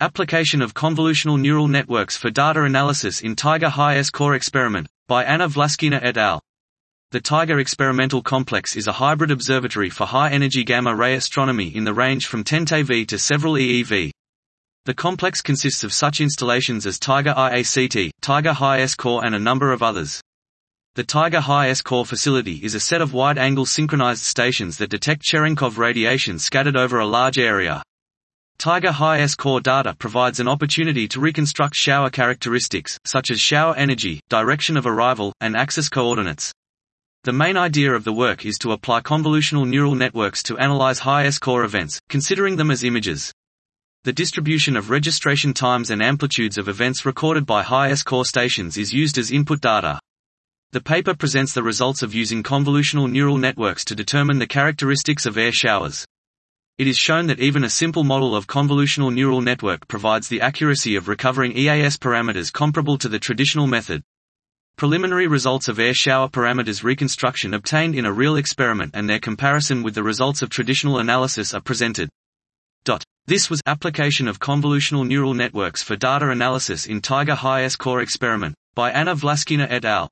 Application of convolutional neural networks for data analysis in TAIGA-HiSCORE experiment, by Anna Vlaskina et al. The TAIGA Experimental Complex is a hybrid observatory for high-energy gamma-ray astronomy in the range from 10 TeV to several EeV. The complex consists of such installations as TAIGA IACT, TAIGA-HiSCORE and a number of others. The TAIGA-HiSCORE facility is a set of wide-angle synchronized stations that detect Cherenkov radiation scattered over a large area. TAIGA-HiSCORE data provides an opportunity to reconstruct shower characteristics, such as shower energy, direction of arrival, and axis coordinates. The main idea of the work is to apply convolutional neural networks to analyze HiSCORE events, considering them as images. The distribution of registration times and amplitudes of events recorded by HiSCORE stations is used as input data. The paper presents the results of using convolutional neural networks to determine the characteristics of air showers. It is shown that even a simple model of convolutional neural network provides the accuracy of recovering EAS parameters comparable to the traditional method. Preliminary results of air shower parameters reconstruction obtained in a real experiment and their comparison with the results of traditional analysis are presented. Dot. This was application of convolutional neural networks for data analysis in TAIGA-HiSCORE experiment by Anna Vlaskina et al.